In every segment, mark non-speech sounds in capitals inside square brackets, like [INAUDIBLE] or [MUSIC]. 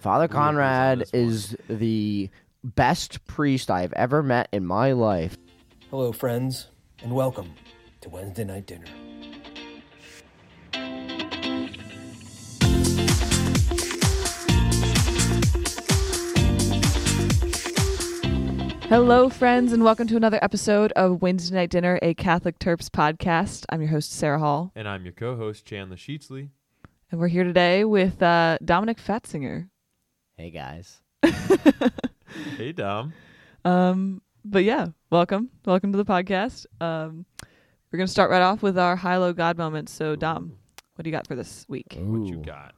Father We'll get on Conrad is the best priest I've ever met in my life. Hello, friends, and welcome to Wednesday Night Dinner. Hello, friends, and welcome to another episode of Wednesday Night Dinner, a Catholic Terps podcast. I'm your host, Sarah Hall, And I'm your co-host Chandler Sheetsley. and we're here today with uh, Dominic Fatzinger. Hey guys. [LAUGHS] Hey Dom. Um, but yeah, welcome, welcome to the podcast. Um, we're gonna start right off with our high-low God moments. So, Dom, what do you got for this week? What you Ooh. got?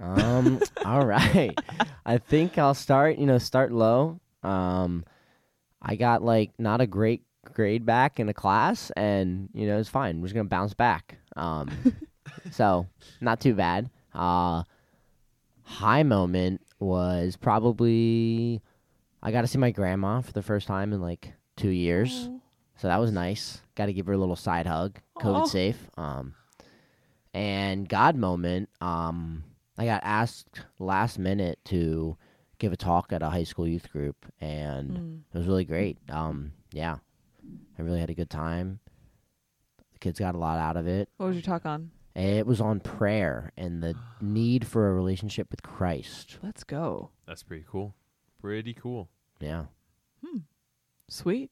Um, [LAUGHS] all right. I think I'll start, you know, start low. Um, I got like not a great grade back in a class and, you know, it's fine. We're just going to bounce back. Um, [LAUGHS] so not too bad. Uh, high moment was probably I got to see my grandma for the first time in like two years. So that was nice. Got to give her a little side hug, COVID Aw. safe. Um, and God moment. Um, I got asked last minute to give a talk at a high school youth group, and Mm. it was really great. Um, yeah, I really had a good time. The kids got a lot out of it. What was your talk on? It was on prayer and the need for a relationship with Christ. Let's go. That's pretty cool. Pretty cool. Yeah. Hmm. Sweet.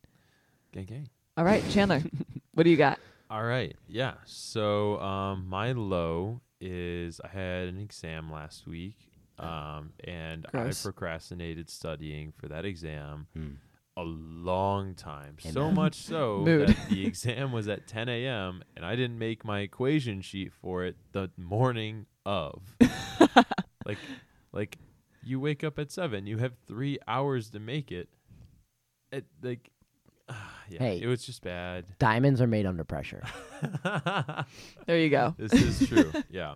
Gang gang. All right, Chandler, [LAUGHS] what do you got? All right. Yeah. So um my low is I had an exam last week. Um and Gross. I procrastinated studying for that exam Hmm. A long time. So much so [LAUGHS] Mood. that the exam was at 10 a.m. and I didn't make my equation sheet for it the morning of. [LAUGHS] like, like you wake up at seven, you have three hours to make it. It like, [SIGHS] yeah, Hey. it was just bad. Diamonds are made under pressure. [LAUGHS] There you go. this is true. yeah.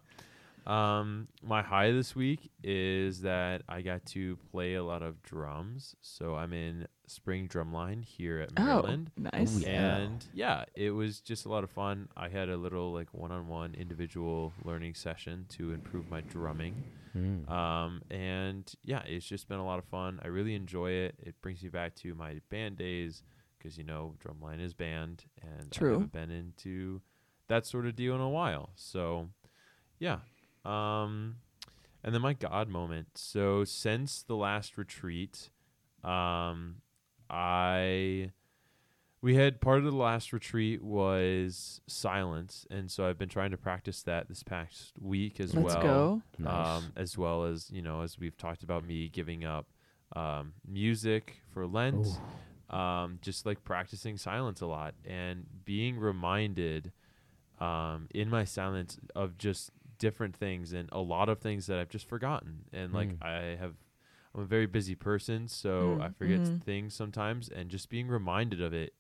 Um, my high this week is that I got to play a lot of drums. So I'm in spring drumline here at Oh, Maryland. nice. Oh, yeah. And yeah, it was just a lot of fun. I had a little like one-on-one individual learning session to improve my drumming. Mm. Um, and yeah, it's just been a lot of fun. I really enjoy it. It brings me back to my band days because you know drumline is band, and True. I haven't been into that sort of deal in a while. So yeah. Um, and then my God moment. So since the last retreat, um, I we had part of the last retreat was silence, and so I've been trying to practice that this past week as Let's well go. Nice. um, as well as you know as we've talked about me giving up um, music for Lent, um, just like practicing silence a lot and being reminded um, in my silence of just different things and a lot of things that I've just forgotten and like Mm. I have. I'm a very busy person, so Mm, I forget mhm. things sometimes, and just being reminded of it,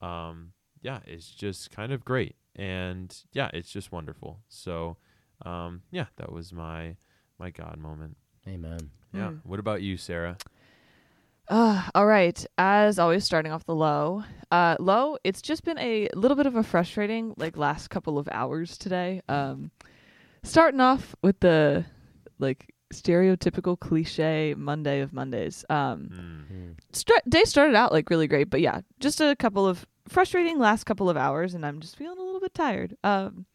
um, yeah, it's just kind of great, and yeah, it's just wonderful. So, um, yeah, that was my my God moment. Amen. Yeah. Mm. What about you, Sarah? Uh, all right. As always, starting off the low. Uh, low. It's just been a little bit of a frustrating like last couple of hours today. Um, starting off with the like stereotypical cliche Monday of Mondays. Um, Mm. Mm. start day started out like really great, but yeah, just a couple of frustrating last couple of hours, and I'm just feeling a little bit tired. Um,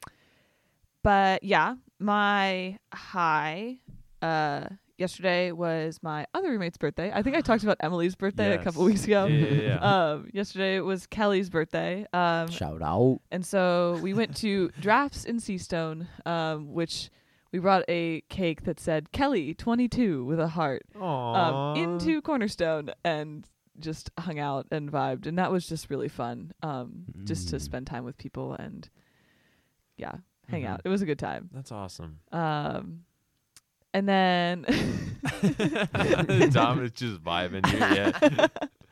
but yeah, my high uh yesterday was my other roommate's birthday. I think I talked about Emily's birthday a couple weeks ago. Yeah, yeah, yeah. [LAUGHS] Um, yesterday was Kelly's birthday. Um, Shout out. and so we went to Drafts in Seastone, um, which we brought a cake that said Kelly 22 with a heart um, into Cornerstone and just hung out and vibed. And that was just really fun um, just to Mm. spend time with people and, yeah, hang Mhm. out. It was a good time. That's awesome. Um, and then. [LAUGHS] Dom is just vibing here. Yeah.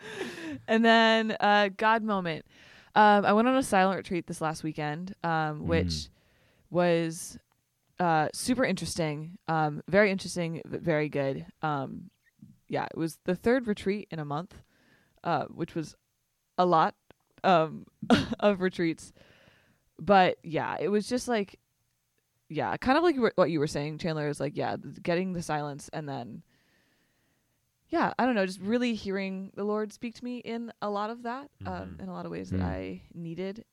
[LAUGHS] and then uh, God moment. Um, I went on a silent retreat this last weekend, um, which Mm. was uh, super interesting, um, very interesting, but very good. Um, yeah, it was the third retreat in a month, uh, which was a lot um, [LAUGHS] of retreats. But yeah, it was just like, yeah, kind of like what you were saying, Chandler is like, yeah, getting the silence and then, yeah, I don't know, just really hearing the Lord speak to me in a lot of that, um, Mhm. in a lot of ways that Mm. I needed,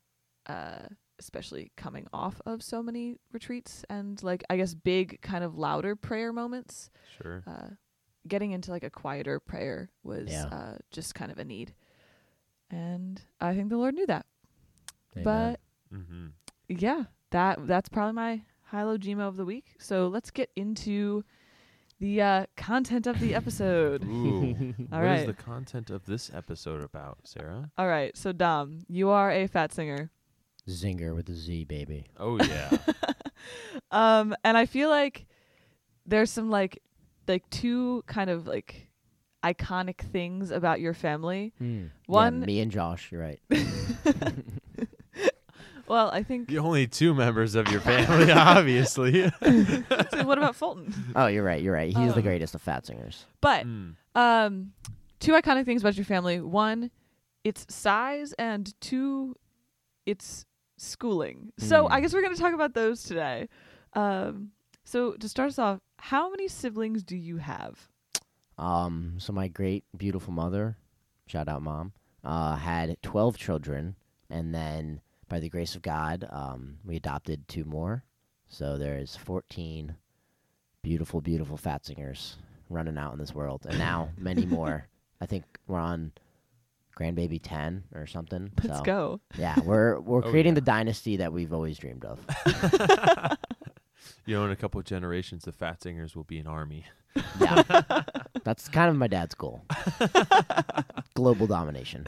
uh, especially coming off of so many retreats and like I guess big kind of louder prayer moments. Sure. Uh, getting into like a quieter prayer was Yeah. uh, just kind of a need, and I think the Lord knew that. Amen. But Mm-hmm. yeah, that that's probably my high-low Gmo of the week. So let's get into the uh, content of the [LAUGHS] episode. Ooh. [LAUGHS] All What is right. the content of this episode about, Sarah? All right, so Dom, you are a Fatzinger, Zinger with a Z, baby. Oh [LAUGHS] yeah. um, and I feel like there's some like like two kind of like iconic things about your family. Yeah, One- me and Josh. You're right. [LAUGHS] Well, I think. the only two members of your family, [LAUGHS] obviously. so what about Fulton? Oh, you're right. You're right. He's the Um, greatest of Fatzingers. But Mm. Um, two iconic things about your family. One, its size, and two, its schooling. So Hmm. I guess we're gonna talk about those today. Um, so to start us off, how many siblings do you have? Um, so my great beautiful mother, shout out mom, uh, had twelve children, and then by the grace of God, um, we adopted two more. So there's fourteen beautiful, beautiful Fatzingers running out in this world, and now many more. [LAUGHS] I think we're on grandbaby ten or something. Let's so, go. Yeah, we're we're [LAUGHS] Oh, creating yeah. the dynasty that we've always dreamed of. [LAUGHS] You know, in a couple of generations, the Fatzingers will be an army. Yeah, [LAUGHS] that's kind of my dad's goal. Global domination.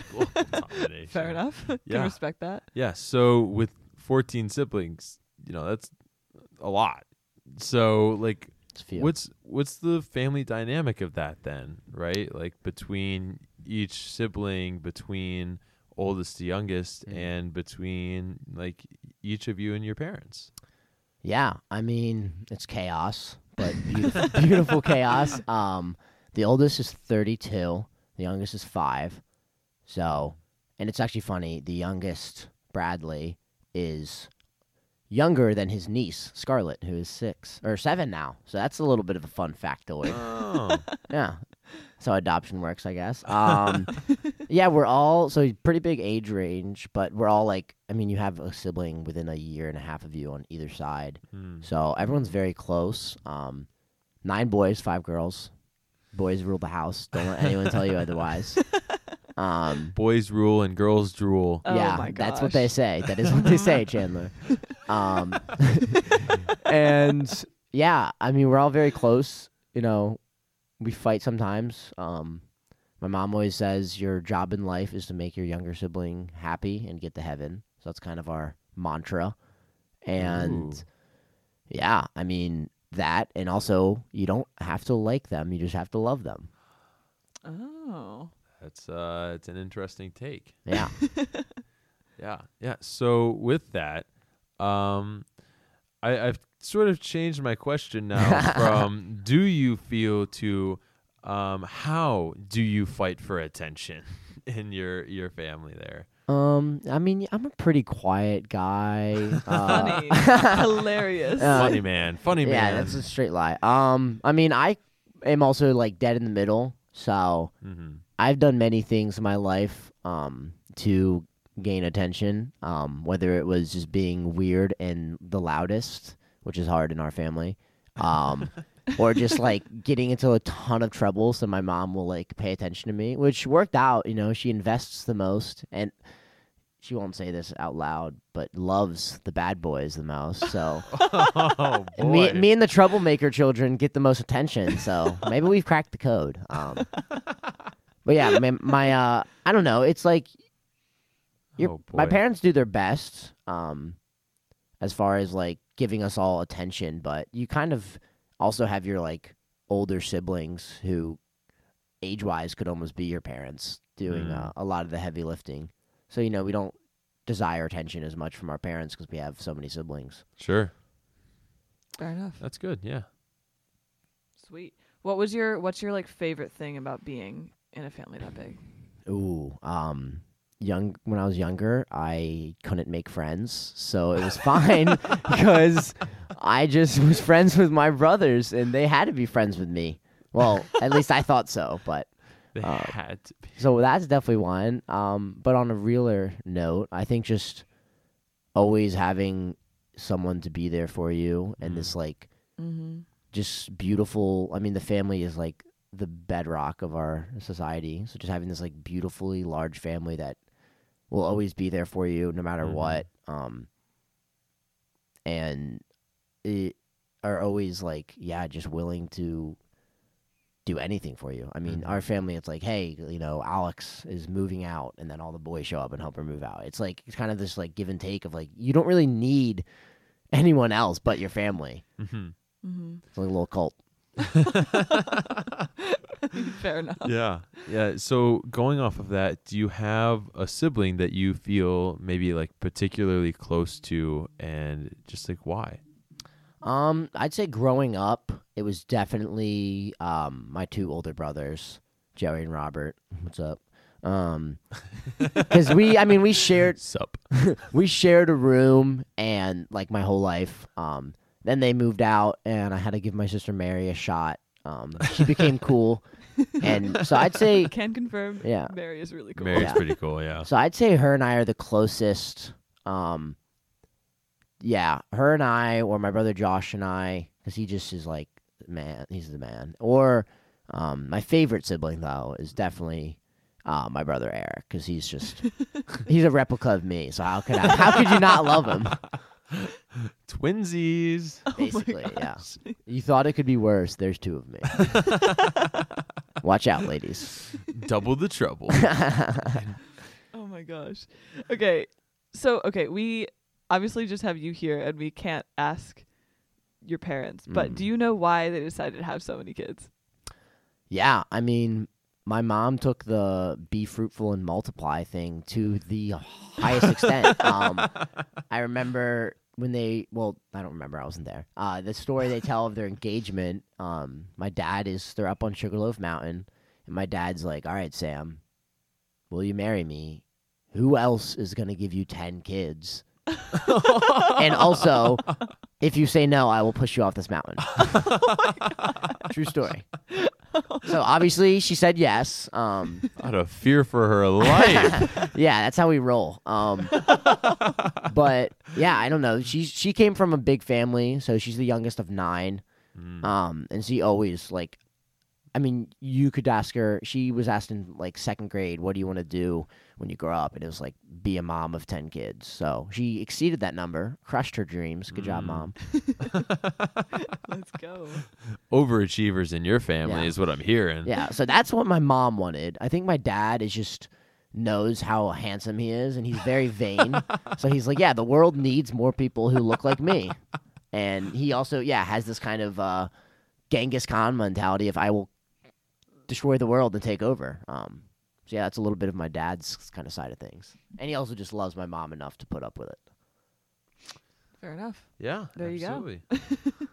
Domination. Fair enough. Can Yeah. respect that. Yeah. So with 14 siblings, you know, that's a lot. So like, It's a few. what's what's the family dynamic of that then, right? Like between each sibling, between oldest to youngest, Mm. and between like each of you and your parents. Yeah, I mean it's chaos, but [LAUGHS] beautiful, beautiful chaos. Um, the oldest is thirty-two, the youngest is five. So, and it's actually funny. The youngest, Bradley, is younger than his niece Scarlett, who is six or seven now. So that's a little bit of a fun factoid. Oh, yeah, that's how adoption works, I guess. Um, [LAUGHS] yeah, we're all so pretty big age range, but we're all like, I mean, you have a sibling within a year and a half of you on either side. Hmm. So everyone's very close. Um, nine boys, five girls. Boys rule the house. Don't let anyone tell you otherwise. [LAUGHS] Um, boys rule and girls drool. Oh yeah, my that's what they say. That is what they say, [LAUGHS] Chandler. Um, and yeah, I mean, we're all very close. You know, we fight sometimes. Um, my mom always says your job in life is to make your younger sibling happy and get to heaven. So that's kind of our mantra. And Ooh. yeah, I mean that, and also you don't have to like them; you just have to love them. Oh. That's uh, it's an interesting take. Yeah, [LAUGHS] [LAUGHS] Yeah, yeah. So with that, um, I, I've sort of changed my question now [LAUGHS] from "Do you feel?" to um, "How do you fight for attention [LAUGHS] in your your family?" There. um, I mean, I'm a pretty quiet guy. [LAUGHS] Uh, Funny. Hilarious. Uh, funny man, funny man. yeah, man. that's a straight lie. Um, I mean, I am also like dead in the middle, so mm-hmm. I've done many things in my life um to gain attention. Um, whether it was just being weird and the loudest, which is hard in our family, [LAUGHS] um, or just like getting into a ton of trouble so my mom will like pay attention to me, which worked out. You know, she invests the most and. She won't say this out loud, but loves the bad boys the most. So [LAUGHS] oh boy. me, me and the troublemaker children get the most attention, so [LAUGHS] maybe we've cracked the code. Um, but yeah, my, my uh, I don't know. It's like Oh, my parents do their best, um, as far as like giving us all attention, but you kind of also have your like older siblings who, age wise, could almost be your parents doing Mm. uh, a lot of the heavy lifting. So you know we don't desire attention as much from our parents because we have so many siblings. Sure, Fair enough. that's good. Yeah. Sweet. What was your what's your like favorite thing about being in a family that big? Ooh, um, young when I was younger, I couldn't make friends, so it was fine [LAUGHS] because I just was friends with my brothers, and they had to be friends with me. Well, at least I thought so. But They Uh, had to be. so that's definitely one. Um, but on a realer note, I think just always having someone to be there for you, and this like Mm-hmm. just beautiful. I mean, the family is like the bedrock of our society. So just having this like beautifully large family that will always be there for you no matter Mhm. what. Um, and it are always like, yeah, just willing to do anything for you. I mean, Mhm. our family, it's like, hey, you know, Alex is moving out, and then all the boys show up and help her move out. It's like it's kind of this like give and take of like you don't really need [LAUGHS] anyone else but your family. hmm Mm-hmm. It's like a little cult. [LAUGHS] [LAUGHS] [LAUGHS] Fair enough. yeah, yeah. So going off of that, do you have a sibling that you feel maybe like particularly close to, and just like why? Um, I'd say growing up, it was definitely um my two older brothers, Joey and Robert. What's up? Um, because we, I mean, we shared Sup. [LAUGHS] we shared a room and like my whole life. Um, then they moved out, and I had to give my sister Mary a shot. Um, she became cool, [LAUGHS] and so I'd say, Can confirm. yeah. Mary is really cool. Mary's Yeah. pretty cool. Yeah. So I'd say her and I are the closest. Um, yeah, her and I, or my brother Josh and I, because he just is like man. He's the man. Or um, my favorite sibling though is definitely uh, my brother Eric, because he's just [LAUGHS] he's a replica of me. So how could I? How could you not love him? [LAUGHS] [LAUGHS] Twinsies. Basically, yeah. You thought it could be worse. There's two of me. [LAUGHS] Watch out, ladies. Double the trouble. [LAUGHS] Oh my gosh. Okay. So, okay, we obviously just have you here and we can't ask your parents, but Mm. do you know why they decided to have so many kids? Yeah, I mean, my mom took the be fruitful and multiply thing to the highest extent. um, I remember when they, well, I don't remember, I wasn't there. Uh, the story they tell of their [LAUGHS] engagement. Um, my dad is, they're up on Sugarloaf Mountain, and my dad's like, "All right, Sam, will you marry me? Who else is gonna give you ten kids?" [LAUGHS] and also, if you say no, I will push you off this mountain. [LAUGHS] True story. [LAUGHS] So obviously she said yes. Um, Out of fear for her life. [LAUGHS] yeah, that's how we roll. Um, [LAUGHS] but yeah, I don't know. She she came from a big family, so she's the youngest of nine. Mm. Um, and she always like, I mean, you could ask her. She was asked in like second grade, "What do you want to do when you grow up?" And it was like, "Be a mom of ten kids." So she exceeded that number, crushed her dreams. Good job, Mm. mom. Let's go. Overachievers in your family Yeah. is what I'm hearing. Yeah, so that's what my mom wanted. I think my dad is just knows how handsome he is and he's very vain. [LAUGHS] so he's like, yeah, the world needs more people who look like me. And he also, yeah, has this kind of uh, Genghis Khan mentality of I will destroy the world and take over. Um, so yeah, that's a little bit of my dad's kind of side of things. And he also just loves my mom enough to put up with it. Fair enough. Yeah. There you go. absolutely. [LAUGHS]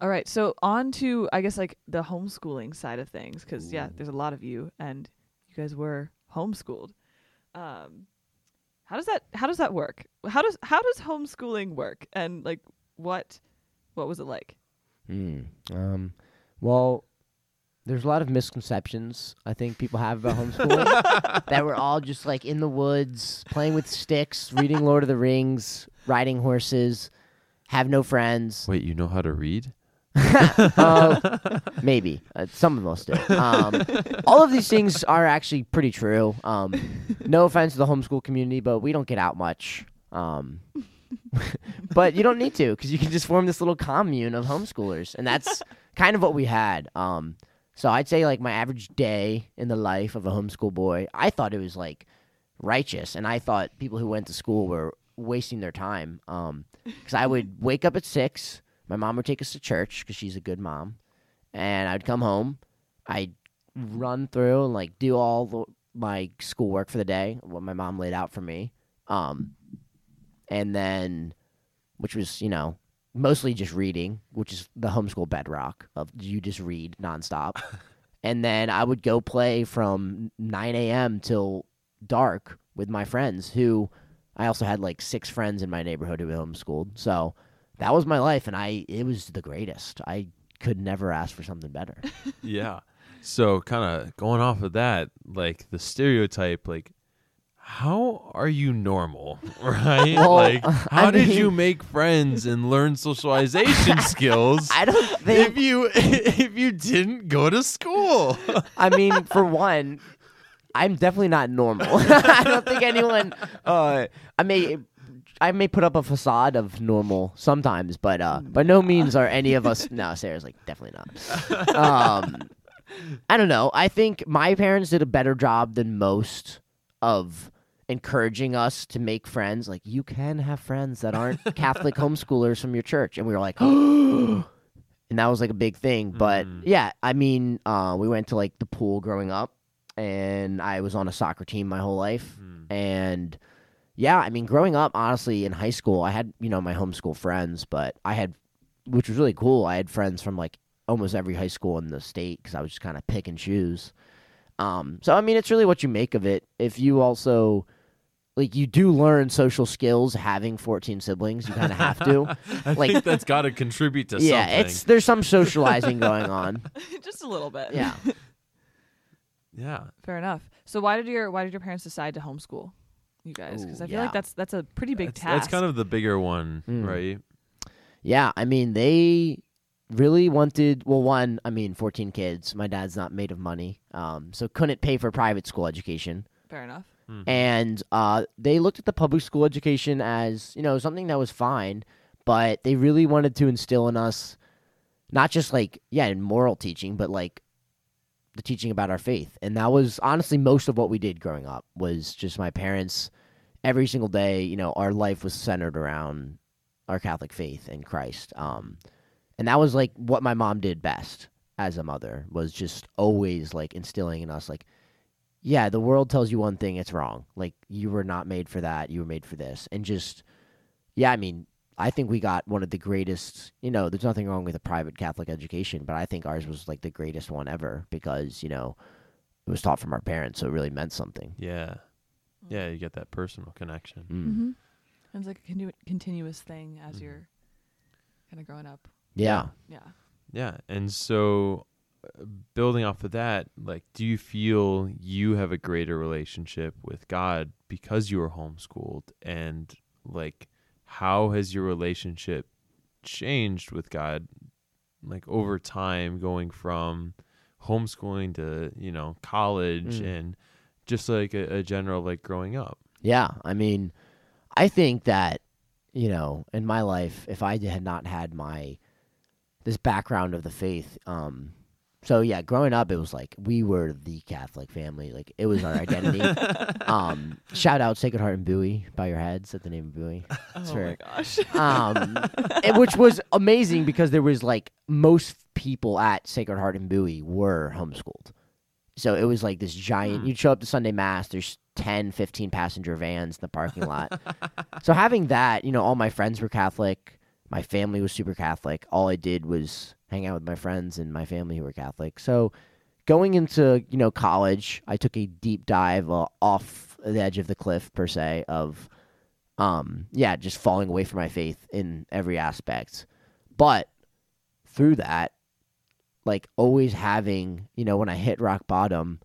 All right. So on to I guess like the homeschooling side of things cuz yeah, there's a lot of you and you guys were homeschooled. Um how does that how does that work? How does how does homeschooling work and like what what was it like? Hmm. Um, well, there's a lot of misconceptions I think people have about homeschooling [LAUGHS] that we're all just like in the woods, playing with sticks, reading Lord of the Rings, riding horses, have no friends. Wait, you know how to read? Uh, [LAUGHS] [LAUGHS] maybe uh, some of us do. Um, all of these things are actually pretty true. Um, no offense to the homeschool community, but we don't get out much. Um, [LAUGHS] but you don't need to because you can just form this little commune of homeschoolers, and that's kind of what we had. Um, so I'd say like my average day in the life of a homeschool boy, I thought it was like righteous, and I thought people who went to school were wasting their time. Um, because I would wake up at six. My mom would take us to church because she's a good mom, and I'd come home. I'd run through and like do all the, my schoolwork for the day, what my mom laid out for me. Um, and then, which was you know mostly just reading, which is the homeschool bedrock of you just read nonstop. [LAUGHS] and then I would go play from 9 a.m. till dark with my friends who I also had like six friends in my neighborhood who were homeschooled. So that was my life, and I it was the greatest. I could never ask for something better. [LAUGHS] yeah. So kind of going off of that, like the stereotype, like how are you normal, [LAUGHS] right? Well, like [LAUGHS] I how did mean- you make friends and learn socialization skills I don't think if you if you didn't go to school? I mean, for one, I'm definitely not normal. I don't think anyone. Uh, I may, I may put up a facade of normal sometimes, but uh, by no means are any of us. [LAUGHS] No, Sarah's like definitely not. Um, I don't know. I think my parents did a better job than most of encouraging us to make friends. Like you can have friends that aren't [LAUGHS] Catholic homeschoolers from your church, and we were like, [GASPS] and that was like a big thing. But Mm. yeah, I mean, uh, we went to like the pool growing up, and I was on a soccer team my whole life, Mm. and yeah, I mean, growing up, honestly, in high school, I had you know my homeschool friends, but I had, which was really cool. I had friends from like almost every high school in the state because I was just kind of pick and choose. Um, so I mean, it's really what you make of it. If you also like you do learn social skills having 14 siblings you kind of have to [LAUGHS] I Like- think that's got to contribute to yeah something. it's there's some socializing going on [LAUGHS] Just a little bit. yeah yeah. Fair enough. So why did your why did your parents decide to homeschool you guys? Because Ooh, I feel yeah. like that's that's a pretty big That's, task. that's kind of the bigger one, Mm. right? Yeah, I mean they really wanted well one, I mean 14 kids. My dad's not made of money. Um so couldn't pay for private school education. fair enough. Mhm. And uh they looked at the public school education as, you know, something that was fine, but they really wanted to instill in us not just like yeah, in moral teaching, but like the teaching about our faith. And that was honestly most of what we did growing up was just my parents every single day, you know, our life was centered around our Catholic faith in Christ. Um and that was like what my mom did best as a mother was just always like instilling in us like yeah, the world tells you one thing, it's wrong. Like you were not made for that, you were made for this. And just yeah, I mean, I think we got one of the greatest, you know, there's nothing wrong with a private Catholic education, but I think ours was like the greatest one ever because, you know, it was taught from our parents, so it really meant something. Yeah. Yeah, you get that personal connection. Mm. Mm-hmm. It's like a continu- continuous thing as Mhm. you're kind of growing up. Yeah. Yeah. Yeah, and so uh, building off of that, like, do you feel you have a greater relationship with God because you were homeschooled, and like, how has your relationship changed with God, like over time, going from homeschooling to you know college Mm. and just like a, a general like growing up? Yeah, I mean, I think that you know, in my life, if I had not had my this background of the faith, um, so yeah, growing up, it was like we were the Catholic family, like it was our identity. [LAUGHS] um, shout out Sacred Heart and Bowie, by your heads at the name of Bowie. [LAUGHS] Oh Sure. my gosh. um, [LAUGHS] and- which was amazing because there was like most people at Sacred Heart and Bowie were homeschooled. So it was like this giant, Hmm. you'd show up to Sunday Mass, there's 10, 15 passenger vans in the parking lot. so having that, you know, all my friends were Catholic. My family was super Catholic. All I did was hang out with my friends and my family who were Catholic. So going into, you know, college, I took a deep dive uh, off the edge of the cliff, per se, of um yeah just falling away from my faith in every aspect but through that like always having you know when i hit rock bottom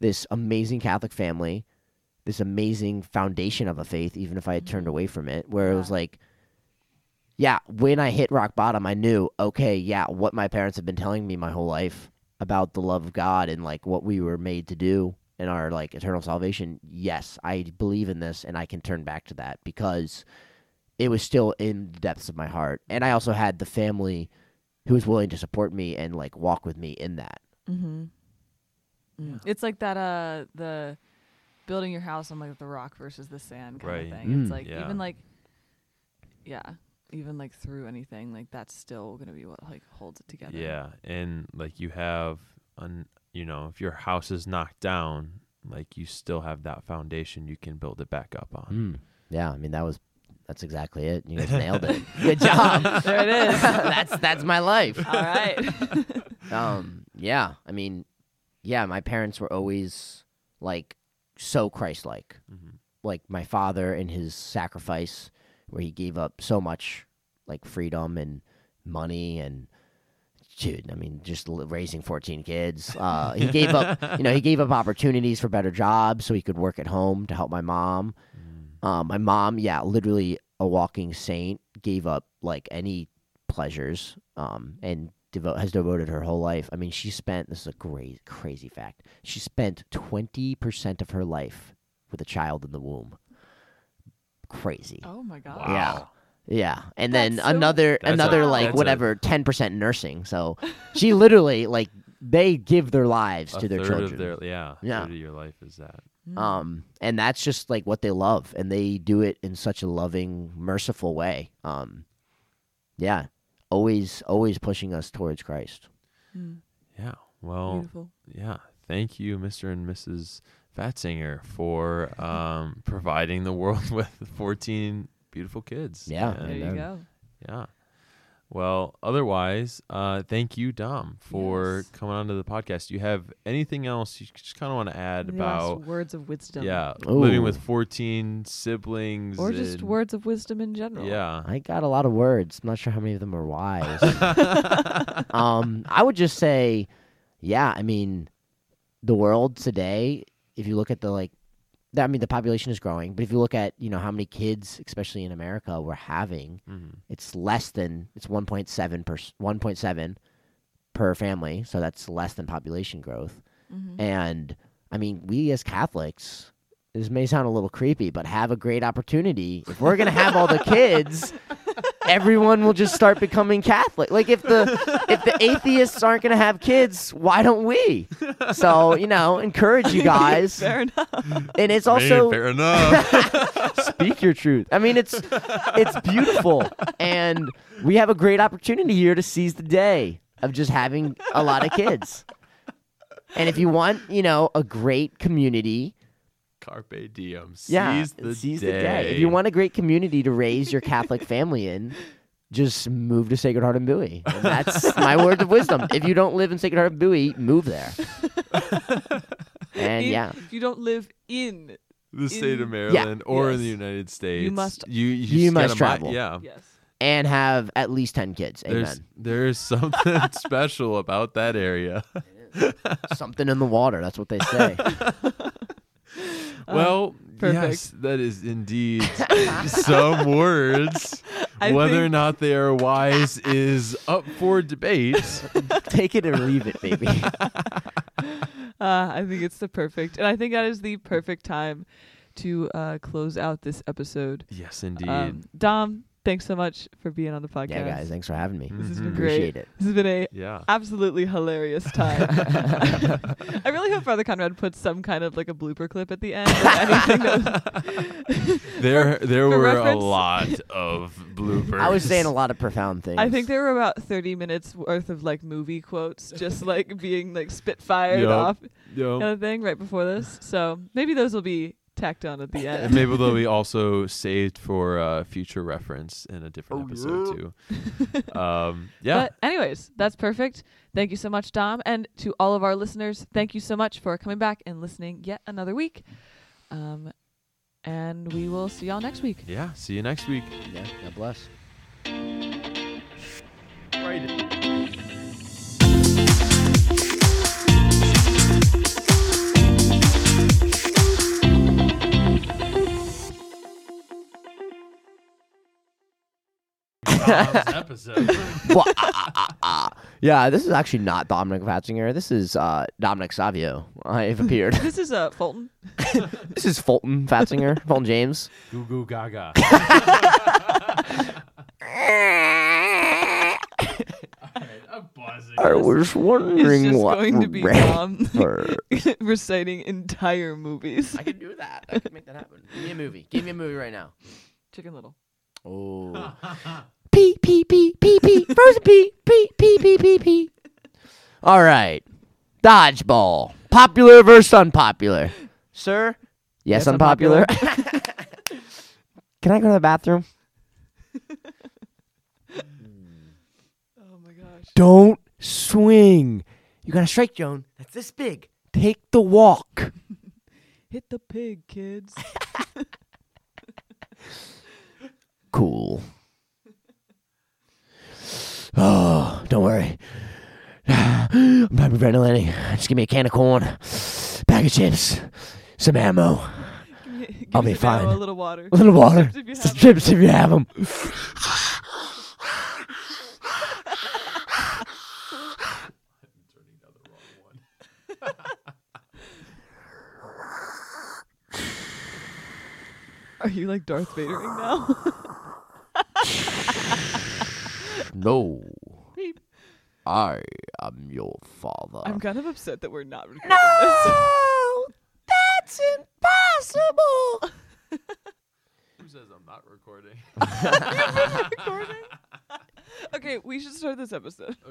this amazing catholic family this amazing foundation of a faith even if i had turned away from it where it was like yeah when i hit rock bottom i knew okay yeah what my parents have been telling me my whole life about the love of god and like what we were made to do and our like eternal salvation yes i believe in this and i can turn back to that because it was still in the depths of my heart and i also had the family who was willing to support me and like walk with me in that Mm-hmm. It's like that uh the building your house on like the rock versus the sand kind Right. of thing. It's Mm. like Yeah. even like yeah, even like through anything, like that's still gonna be what like holds it together. Yeah, and like you have, an, you know, if your house is knocked down, like you still have that foundation you can build it back up on. mm. yeah i mean that was that's exactly it you guys nailed it [LAUGHS] good job [LAUGHS] There it is. [LAUGHS] that's that's my life All right. um yeah i mean yeah my parents were always like so christ-like hmm like my father and his sacrifice where he gave up so much like freedom and money and dude, I mean, just raising 14 kids. Uh, he [LAUGHS] gave up, you know, he gave up opportunities for better jobs so he could work at home to help my mom. Um, my mom, yeah, literally a walking saint, gave up like any pleasures um, and devo- has devoted her whole life. I mean, she spent, this is a great, crazy fact, she spent 20% of her life with a child in the womb. Crazy. Oh my god. Yeah. Yeah. And then so- another That's a- another like that's a- whatever 10% nursing. So she literally like they give their lives A to their third children. of their yeah, Yeah. third of your life is that. Mm. um and that's just like what they love and they do it in such a loving, merciful way. Um yeah. Always always pushing us towards Christ. Mm. Yeah. Well, Beautiful. yeah. Thank you, Mr. and Mrs. Fatzinger, for um, providing the world [LAUGHS] with 14 beautiful kids. Yeah, There you go. yeah. Well, otherwise, uh, thank you, Dom, for Yes. coming onto the podcast. Do you have anything else you just kind of want to add Any about? words of wisdom. Yeah, living with 14 siblings. Or just words of wisdom in general. Yeah. I got a lot of words. I'm not sure how many of them are wise. [LAUGHS] um, I would just say, yeah. I mean, the world today. If you look at the like, that- I mean, the population is growing, but if you look at you know how many kids, especially in America, we're having, Mhm. it's less than it's 1.7 per 1.7 per family. So that's less than population growth. Mhm. And I mean, we as Catholics, this may sound a little creepy, but have a great opportunity. If we're gonna have all the [LAUGHS] kids, everyone will just start becoming Catholic. Like if the if the atheists aren't gonna have kids, why don't we? So you know, encourage you [LAUGHS] guys. Fair enough. And it's Hey, also fair enough. [LAUGHS] speak your truth. I mean, it's it's beautiful, and we have a great opportunity here to seize the day of just having a lot of kids. And if you want, you know, a great community, Carpe diem. yeah, Seize the seize day. the day. If you want a great community to raise your Catholic family in, just move to Sacred Heart and Bowie. And that's [LAUGHS] my word of wisdom. If you don't live in Sacred Heart and Bowie, move there. [LAUGHS] and In- yeah, If you don't live in, the state of in- Maryland or in the United States, you must- you you, You must gotta mi- travel. yeah, yes. and have at least ten kids. there's Amen. there's something [LAUGHS] special about that area. Something in the water. That's what they say. Well, perfect. yes, that is indeed [LAUGHS] some words. I Whether or think- not they are wise is up for debate. [LAUGHS] Take it or leave it, baby. [LAUGHS] Uh, I think it's the perfect, and I think that is the perfect time to uh, close out this episode. yes, indeed. Um, Dom, thanks so much for being on the podcast. yeah, guys, thanks for having me. This has been Mhm. great. Appreciate it. This has been a yeah. absolutely hilarious [LAUGHS] time. [LAUGHS] I really hope Father Conrad puts some kind of like a blooper clip at the end or anything. That [LAUGHS] There there for were a lot of bloopers. I was saying a lot of profound things. I think there were about 30 minutes worth of like movie quotes just like being like spitfired Yup. off Yo. kind of thing right before this. So maybe those will be tacked on at the end. And maybe they'll be [LAUGHS] also saved for uh, future reference in a different Oh, episode too. [LAUGHS] Um, yeah. But anyways, that's perfect. Thank you so much, Dom, and to all of our listeners, thank you so much for coming back and listening yet another week. Um, and we will see y'all next week. yeah. See you next week. Yeah, God bless. [LAUGHS] episode. Well, ah, ah, ah, ah. Yeah, this is actually not Dominic Fatzinger. This is uh, Dominic Savio. I've [LAUGHS] appeared. This is uh, Fulton. [LAUGHS] this is Fulton Fatzinger, Fulton James. Goo goo gaga. I'm buzzing. I was It's wondering just what going to be ran Dom reciting entire movies. I can do that. I can make that happen. Give me a movie. Give me a movie right now. Chicken Little. Oh. Pee pee pee pee pee. Frozen pee pee pee pee pee pee. All right. Dodgeball. Popular versus unpopular. Sir? Yes, Yes, unpopular. [LAUGHS] Can I go to the bathroom? Oh my gosh. Don't swing. You got a strike zone that's this big. Take the walk. [LAUGHS] Hit the pig, kids. [LAUGHS] Cool. Oh, don't worry. [SIGHS] I'm hyperventilating. Just give me a can of corn, bag of chips, some ammo, Give [LAUGHS] me- give I'll be some ammo, fine. A little water. a little water, Chips if you some chips if you have them. [LAUGHS] Are you like Darth Vadering now? [LAUGHS] No, Beep. I am your father. I'm kind of upset that we're not recording this. [LAUGHS] that's impossible. Who says I'm not recording? [LAUGHS] You've been [LAUGHS] recording? okay, we should start this episode.